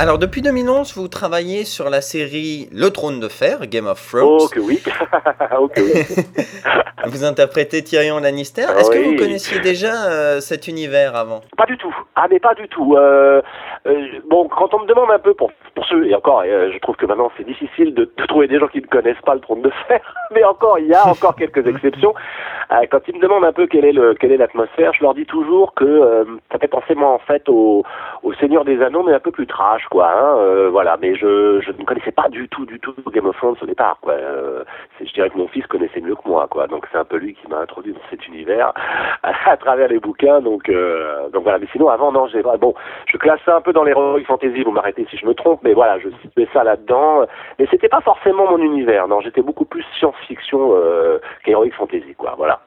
Alors, depuis 2011, vous travaillez sur la série Le Trône de Fer, Game of Thrones. Oh, que oui. oh, que oui. vous interprétez Tyrion Lannister. Est-ce que vous connaissiez déjà euh, cet univers avant? Pas du tout. Ah, mais pas du tout. Euh, euh, bon, quand on me demande un peu, pour, pour ceux, et encore, je trouve que maintenant c'est difficile de, de, trouver des gens qui ne connaissent pas le Trône de Fer, mais encore, il y a encore quelques exceptions. quand ils me demandent un peu quelle est le, quelle est l'atmosphère, je leur dis toujours que ça fait penser, moi, en fait, au, au Seigneur des Anneaux, mais un peu plus trash, quoi. Hein, voilà, mais je, je ne connaissais pas du tout, du tout Game of Thrones au départ, quoi. je dirais que mon fils connaissait mieux que moi, quoi. Donc c'est un peu lui qui m'a introduit dans cet univers à, travers les bouquins. Donc, euh, donc voilà. Mais sinon, avant, non, j'ai bon, je classe un peu dans l'heroic fantasy. Vous m'arrêtez si je me trompe, mais voilà, je situais ça là-dedans. Mais c'était pas forcément mon univers. Non, j'étais beaucoup plus science-fiction euh, qu'heroic fantasy, quoi. Voilà,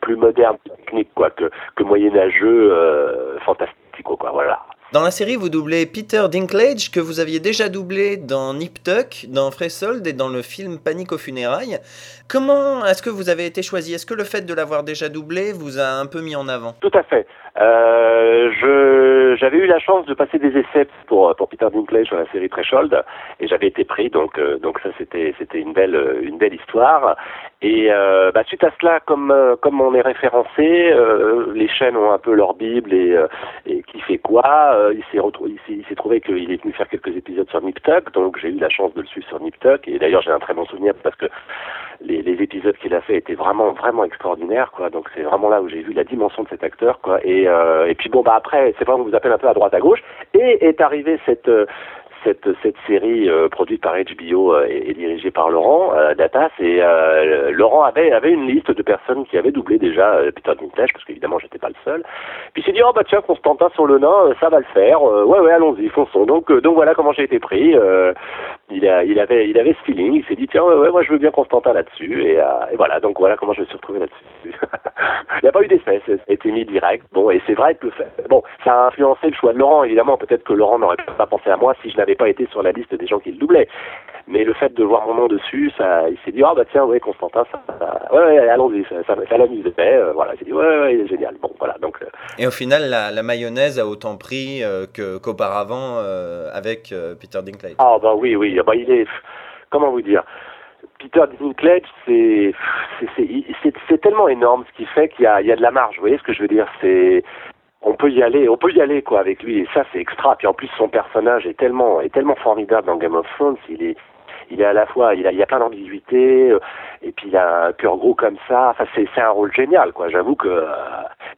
plus moderne, technique, quoi, que, que moyenâgeux, euh, fantastique, quoi. Voilà. Dans la série, vous doublez Peter Dinklage, que vous aviez déjà doublé dans Nip Tuck, dans Fresold et dans le film Panique aux funérailles. Comment est-ce que vous avez été choisi? Est-ce que le fait de l'avoir déjà doublé vous a un peu mis en avant? Tout à fait. Euh, j'avais eu la chance de passer des essais pour, pour Peter Dinklage sur la série Threshold et j'avais été pris donc euh, donc ça c'était c'était une belle une belle histoire. Et euh, bah, suite à cela comme euh, comme on est référencé euh, les chaînes ont un peu leur bible et, et qui fait quoi il s'est retrouvé il s'est trouvé qu'il est venu faire quelques épisodes sur Niptuck donc j'ai eu la chance de le suivre sur Niptuck et d'ailleurs j'ai un très bon souvenir parce que les, les épisodes qu'il a fait étaient vraiment vraiment extraordinaires quoi. Donc c'est vraiment là où j'ai vu la dimension de cet acteur quoi. Et euh, et puis bon bah après c'est vrai qu'on vous appelle un peu à droite à gauche. Et est arrivée cette cette, série euh, produite par HBO euh, et, dirigée par Laurent euh, Datas et Laurent avait avait une liste de personnes qui avaient doublé déjà Peter Dinklage parce qu'évidemment j'étais pas le seul. Puis il s'est dit oh bah tiens Constantin sur le nain ça va le faire ouais ouais allons-y fonçons donc donc voilà comment j'ai été pris il a il avait il avait ce feeling il s'est dit tiens ouais, moi je veux bien Constantin là-dessus et, voilà donc voilà comment je me suis retrouvé là-dessus. il n'y a pas eu d'essai été mis direct bon et c'est vrai que bon ça a influencé le choix de Laurent évidemment peut-être que Laurent n'aurait pas pensé à moi si je n'avais pas été sur la liste des gens qui le doublaient. Mais le fait de voir mon nom dessus, ça, il s'est dit, ah bah tiens, ouais, Constantin, ça, ouais, ouais, allons-y, ça, ça, ça l'amusait, euh, voilà, il s'est dit, ouais, ouais, génial, bon, voilà, donc. Euh. Et au final, la, la, mayonnaise a autant pris euh, qu'auparavant avec Peter Dinklage. Ah bah oui, oui, bah il est, comment vous dire, Peter Dinklage, c'est c'est tellement énorme ce qu'il fait qu'il y y a de la marge. Vous voyez ce que je veux dire C'est on peut y aller, on peut y aller quoi avec lui et ça c'est extra. Puis en plus son personnage est tellement est tellement formidable dans Game of Thrones, il est il est à la fois il a il a plein d'ambiguïté euh, et puis il a un cœur gros comme ça. Enfin c'est c'est un rôle génial quoi. J'avoue que euh,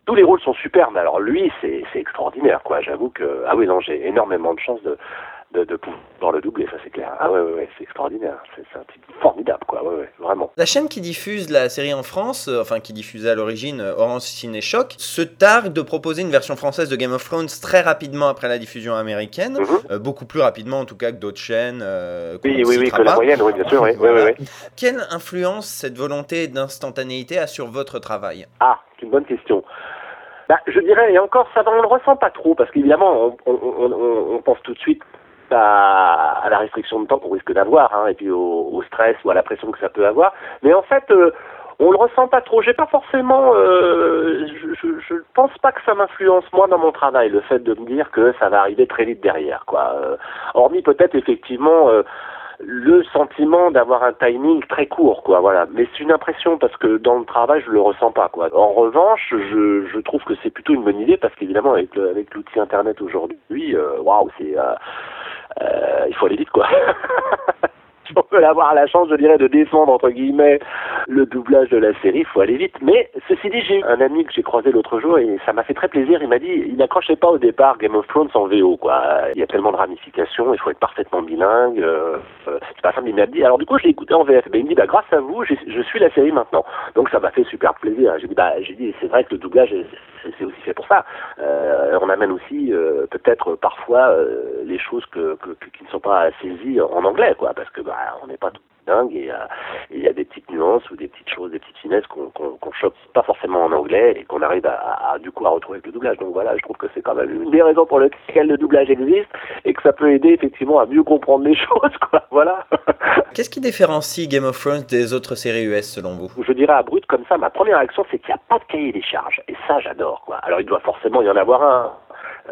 tous les rôles sont super, mais alors lui c'est c'est extraordinaire quoi. J'avoue que ah oui non j'ai énormément de chance de de, de pouvoir le doubler, ça c'est clair. Ah ouais, ouais, ouais c'est extraordinaire, c'est un type formidable, quoi, ouais, ouais, vraiment. La chaîne qui diffuse la série en France, euh, enfin qui diffusait à l'origine euh, Orange Ciné Choc, se targue de proposer une version française de Game of Thrones très rapidement après la diffusion américaine, mhm. euh, beaucoup plus rapidement en tout cas que d'autres chaînes. oui, oui, oui, que la moyenne, oui, bien sûr, oui, oui, oui, Quelle influence cette volonté d'instantanéité a sur votre travail? Ah, c'est une bonne question. Bah, je dirais, et encore, ça, on ne le ressent pas trop, parce qu'évidemment, on, on, on, pense tout de suite à, la restriction de temps qu'on risque d'avoir, hein, et puis au, stress ou à la pression que ça peut avoir. Mais en fait, euh, on le ressent pas trop. J'ai pas forcément, euh, je, je, pense pas que ça m'influence moi dans mon travail, le fait de me dire que ça va arriver très vite derrière, quoi. Euh, hormis peut-être effectivement le sentiment d'avoir un timing très court, quoi. Voilà. Mais c'est une impression parce que dans le travail, je le ressens pas, quoi. En revanche, je, je trouve que c'est plutôt une bonne idée parce qu'évidemment, avec, avec l'outil internet aujourd'hui, waouh, c'est euh, il faut aller vite, quoi. on peut avoir la chance, je dirais, de défendre, entre guillemets, le doublage de la série, faut aller vite. Mais, ceci dit, j'ai eu un ami que j'ai croisé l'autre jour et ça m'a fait très plaisir. Il m'a dit, il n'accrochait pas au départ Game of Thrones en VO, quoi. Il y a tellement de ramifications, il faut être parfaitement bilingue. Euh, c'est pas mais il m'a dit, alors du coup, je l'ai écouté en VF. Ben, il me dit, bah, grâce à vous, je suis la série maintenant. Donc, ça m'a fait super plaisir. J'ai dit, bah, j'ai dit, c'est vrai que le doublage, c'est aussi fait pour ça. Euh, on amène aussi, euh, peut-être, parfois, euh, les choses que, qui ne sont pas saisies en anglais, quoi, parce que, bah, on n'est pas tout dingue et il y a des petites nuances ou des petites choses, des petites finesses qu'on qu'on chope pas forcément en anglais et qu'on arrive à, du coup à retrouver avec le doublage. Donc voilà, je trouve que c'est quand même une des raisons pour lesquelles le doublage existe et que ça peut aider effectivement à mieux comprendre les choses. Quoi. Voilà. Qu'est-ce qui différencie Game of Thrones des autres séries US selon vous? Je dirais à brut comme ça, ma première réaction c'est qu'il n'y a pas de cahier des charges et ça j'adore. Quoi. Alors il doit forcément y en avoir un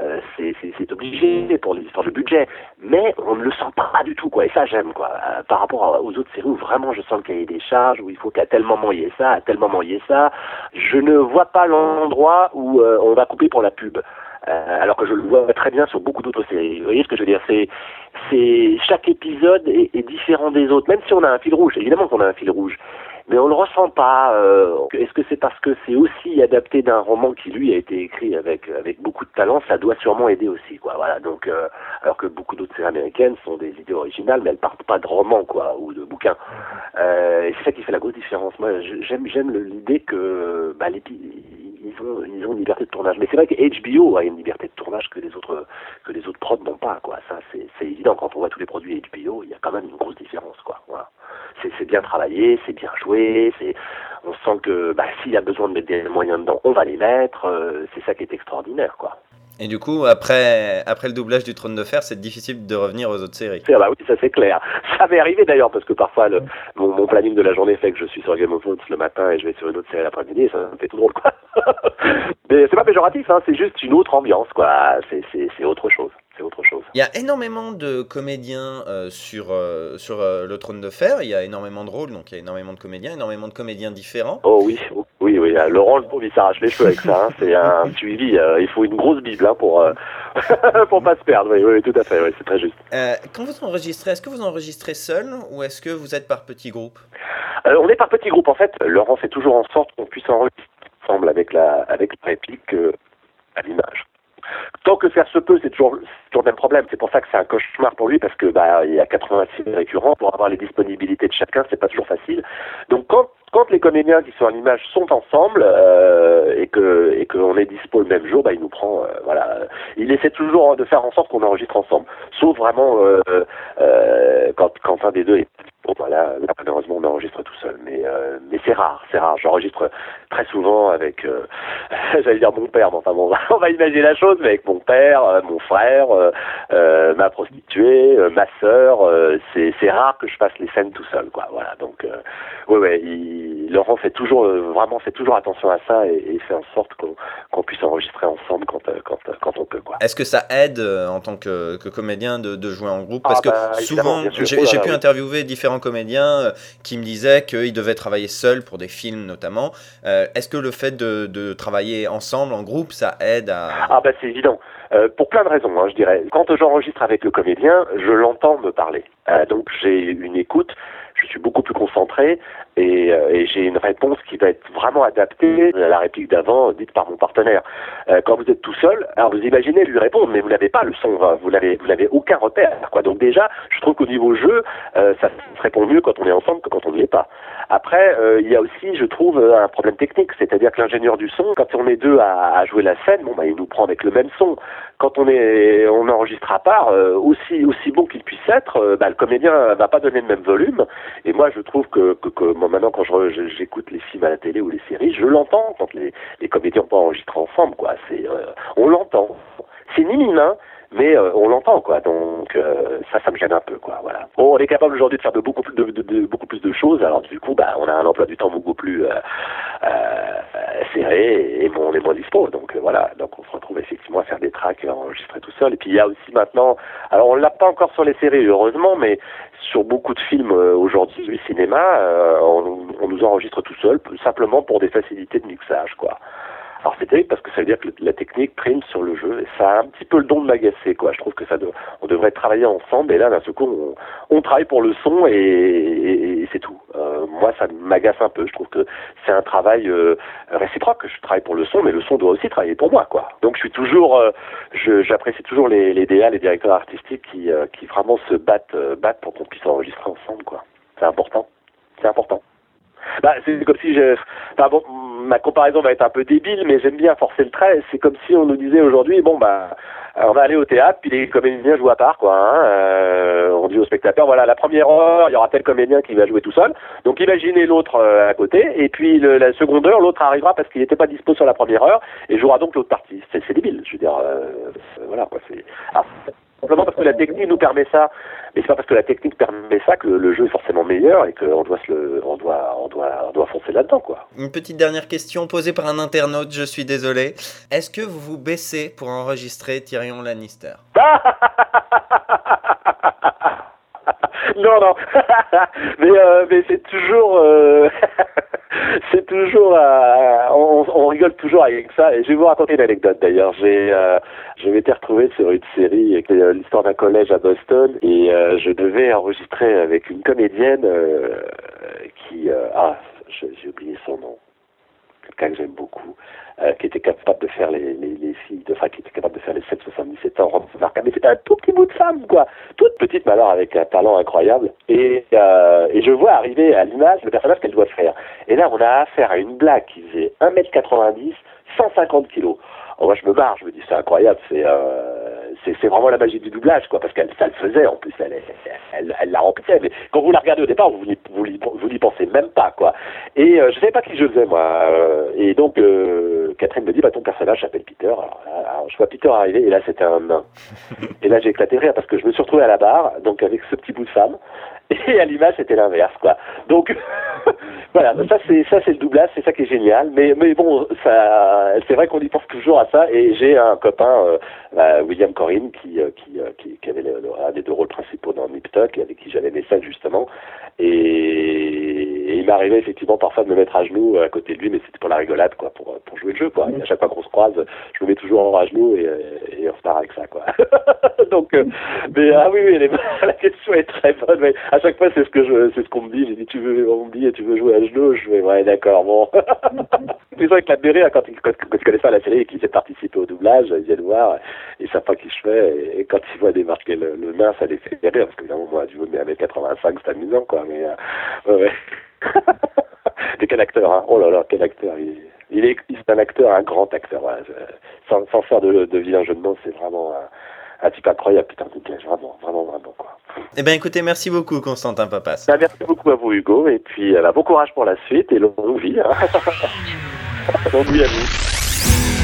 Euh, c'est obligé pour les histoires de budget, mais on ne le sent pas du tout, quoi. Et ça, j'aime, quoi. Euh, par rapport aux autres séries où vraiment je sens le cahier des charges, où il faut qu'à tel moment il y ait ça, à tel moment il y ait ça, je ne vois pas l'endroit où euh, on va couper pour la pub. alors que je le vois très bien sur beaucoup d'autres séries. Vous voyez ce que je veux dire? C'est, c'est chaque épisode est, est, différent des autres, même si on a un fil rouge. Évidemment qu'on a un fil rouge, mais on le ressent pas. Euh, est-ce que c'est parce que c'est aussi adapté d'un roman qui lui a été écrit avec avec beaucoup de talent Ça doit sûrement aider aussi, quoi. Voilà. Donc, euh, alors que beaucoup d'autres séries américaines sont des idées originales, mais elles partent pas de romans, quoi, ou de bouquins. Euh, et c'est ça qui fait la grosse différence. Moi, j'aime j'aime l'idée que bah, les, ils ont ils ont une liberté de tournage. Mais c'est vrai que HBO a une liberté de tournage que les autres que les autres prods n'ont pas, quoi. Ça, c'est évident quand on voit tous les produits HBO, il y a quand même une grosse différence, quoi. Voilà c'est bien travaillé, c'est bien joué, c'est on sent que bah, s'il y a besoin de mettre des moyens dedans, on va les mettre. Euh, c'est ça qui est extraordinaire, quoi. Et du coup, après, après le doublage du Trône de Fer, c'est difficile de revenir aux autres séries. Ah bah oui, ça c'est clair. Ça m'est arrivé d'ailleurs, parce que parfois le, mon, mon, planning de la journée fait que je suis sur Game of Thrones le matin et je vais sur une autre série l'après-midi, et ça me fait tout drôle, quoi. Mais c'est pas péjoratif, hein, c'est juste une autre ambiance, quoi. C'est autre chose autre chose. Il y a énormément de comédiens euh, sur, euh, sur euh, le trône de fer, il y a énormément de rôles, donc il y a énormément de comédiens, énormément de comédiens différents. Oh oui, oui, oui. Laurent, le pauvre, il s'arrache les cheveux avec ça. Hein. C'est un suivi, il faut une grosse bible hein, pour, pour pas se perdre. Oui, oui, tout à fait, c'est très juste. quand vous enregistrez, est-ce que vous enregistrez seul ou est-ce que vous êtes par petits groupes? On est par petits groupes. En fait, Laurent fait toujours en sorte qu'on puisse enregistrer ensemble avec la, avec la réplique à l'image tant que faire se peut, c'est toujours, toujours le même problème. C'est pour ça que c'est un cauchemar pour lui parce que bah il y a 86 récurrents pour avoir les disponibilités de chacun, c'est pas toujours facile. Donc quand quand les comédiens qui sont à l'image sont ensemble euh, et que et qu'on est dispo le même jour, bah il nous prend euh, voilà. Il essaie toujours de faire en sorte qu'on enregistre ensemble, sauf vraiment euh, euh quand quand un des deux est Bon, voilà, là, malheureusement, on enregistre tout seul, mais euh, mais c'est rare, c'est rare. J'enregistre très souvent avec, euh, j'allais dire mon père, mais enfin bon, on va imaginer la chose, mais avec mon père, euh, mon frère, ma prostituée, ma sœur. c'est c'est rare que je fasse les scènes tout seul, quoi. Voilà, donc ouais, ouais, il, Laurent fait toujours vraiment fait toujours attention à ça et, fait en sorte qu'on qu'on puisse enregistrer ensemble quand quand quand on peut, quoi. Est-ce que ça aide en tant que, que comédien de, de jouer en groupe? Parce ah, que bah, souvent, j'ai pu interviewer différents comédiens euh, qui me disaient qu'ils devaient travailler seuls pour des films notamment. Euh, est-ce que le fait de, travailler ensemble, en groupe, ça aide à... Ah bah c'est évident. Euh, pour plein de raisons, hein, je dirais. Quand j'enregistre avec le comédien, je l'entends me parler. donc j'ai une écoute, je suis beaucoup plus concentré et, et j'ai une réponse qui va être vraiment adaptée à la réplique d'avant dite par mon partenaire. quand vous êtes tout seul, alors vous imaginez lui répondre, mais vous n'avez pas le son, vous n'avez vous n'avez aucun repère. Quoi. Donc déjà, je trouve qu'au niveau jeu, ça se répond mieux quand on est ensemble que quand on n'y est pas. Après, euh, il y a aussi, je trouve, un problème technique, c'est-à-dire que l'ingénieur du son, quand on est deux à, jouer la scène, bon bah il nous prend avec le même son. Quand on est, on enregistre à part, euh, aussi aussi bon qu'il puisse être, euh, bah, le comédien va pas donner le même volume. Et moi, je trouve que, que, que moi, maintenant, quand j'écoute les films à la télé ou les séries, je l'entends quand les, les comédiens pas enregistré ensemble, quoi. C'est, on l'entend. C'est ni minime, mais euh, on l'entend quoi. Donc euh, ça, ça me gêne un peu quoi. Voilà. Bon, on est capable aujourd'hui de faire de beaucoup plus de, de, beaucoup plus de choses. Alors du coup, bah, on a un emploi du temps beaucoup plus euh, euh serré et bon, on est moins dispo. Donc voilà. Donc on se retrouve effectivement à faire des tracks enregistrés tout seul. Et puis il y a aussi maintenant, alors on l'a pas encore sur les séries heureusement, mais sur beaucoup de films aujourd'hui du cinéma, on, on nous enregistre tout seul simplement pour des facilités de mixage quoi. Alors c'est terrible parce que ça veut dire que la technique prime sur le jeu et ça a un petit peu le don de m'agacer quoi. Je trouve que ça on devrait travailler ensemble et là d'un seul coup on, travaille pour le son et, c'est tout. Euh, moi ça m'agace un peu. Je trouve que c'est un travail euh, réciproque. Je travaille pour le son mais le son doit aussi travailler pour moi quoi. Donc je suis toujours, euh, j'apprécie toujours les, les DA, les directeurs artistiques qui, qui vraiment se battent, battent pour qu'on puisse enregistrer ensemble quoi. C'est important. C'est important. Bah, c'est comme si je. Enfin, bon, ma comparaison va être un peu débile, mais j'aime bien forcer le trait. C'est comme si on nous disait aujourd'hui, bon bah, on va aller au théâtre, puis les comédiens jouent à part, quoi. Hein. Euh, on dit aux spectateurs, voilà, la première heure, il y aura tel comédien qui va jouer tout seul. Donc imaginez l'autre euh, à côté, et puis la seconde heure, l'autre arrivera parce qu'il n'était pas dispo sur la première heure et jouera donc l'autre partie. C'est débile, je veux dire. Euh, voilà, quoi. C'est. Simplement parce que la technique nous permet ça. Mais c'est pas parce que la technique permet ça que le, jeu est forcément meilleur et qu'on doit se le, on doit, on doit, on doit foncer là-dedans, quoi. Une petite dernière question posée par un internaute, je suis désolé. Est-ce que vous vous baissez pour enregistrer Tyrion Lannister? Non, non. mais euh, mais c'est toujours, euh, toujours, euh, on, rigole toujours avec ça. Je vais vous raconter une anecdote d'ailleurs. J'ai, je m'étais retrouvé sur une série, l'histoire d'un collège à Boston, et je devais enregistrer avec une comédienne qui, ah, j'ai oublié son nom, quelqu'un que j'aime beaucoup. Euh, qui était capable de faire les, les, les filles, de, enfin qui était capable de faire les 7-77 ans, mais c'était un tout petit bout de femme, quoi, toute petite, mais alors avec un talent incroyable. Et, euh, et je vois arriver à l'image le personnage qu'elle doit faire. Et là, on a affaire à une blague qui faisait 1m90, 150 kilos. Oh, moi, je me barre, je me dis, c'est incroyable, c'est euh, c'est vraiment la magie du doublage, quoi, parce qu'elle ça le faisait, en plus, elle, elle, elle, la remplissait, mais quand vous la regardez au départ, vous n'y vous, vous, vous pensez même pas, quoi. Et euh, je savais pas qui je faisais, moi. Euh, et donc, euh, Catherine me dit, bah, ton personnage s'appelle Peter. Alors, je vois Peter arriver, et là, c'était un nain. et là, j'ai éclaté de rire, parce que je me suis retrouvé à la barre, donc avec ce petit bout de femme, et à l'image c'était l'inverse quoi. Donc voilà, ça c'est ça c'est le doublage, c'est ça qui est génial. Mais mais bon, ça c'est vrai qu'on y pense toujours à ça. Et j'ai un copain euh, bah, William Corinne qui euh, qui, euh, qui, qui avait le, un des deux rôles principaux dans Nip Tuck, avec qui j'avais mes scènes justement. Et, m'arrivait effectivement parfois de me mettre à genoux à côté de lui, mais c'était pour la rigolade quoi, pour pour jouer le jeu quoi. Et à chaque fois qu'on se croise, je me mets toujours à genoux et, et on repart avec ça quoi. Donc mais ah oui oui, la question est très bonne. Mais à chaque fois, c'est ce que je, c'est ce qu'on me dit. J'ai dit, tu veux, on me dit, tu veux jouer à genoux? Je vais, ouais, d'accord, bon. Les gens avec la Berry, quand, quand, quand ils connaissent pas la série et qu'ils essaient participer au doublage, ils viennent voir, ils savent pas qui je fais, et, quand ils voient démarquer le, le nain, ça les fait rire, parce qu'évidemment, moi, du mets 1m85, c'est amusant, quoi, mais, euh, ouais, mais quel acteur, hein. Oh là là, quel acteur. Il, il est, c'est un acteur, un grand acteur. Sans, sans faire de, de vilain jeu de mots, c'est vraiment un type incroyable, putain, vraiment, vraiment, vraiment, quoi. Eh bien, écoutez, merci beaucoup, Constantin Papas. Ben, merci beaucoup à vous, Hugo, et puis euh, bon courage pour la suite et longue vie. Hein. longue vie à vous.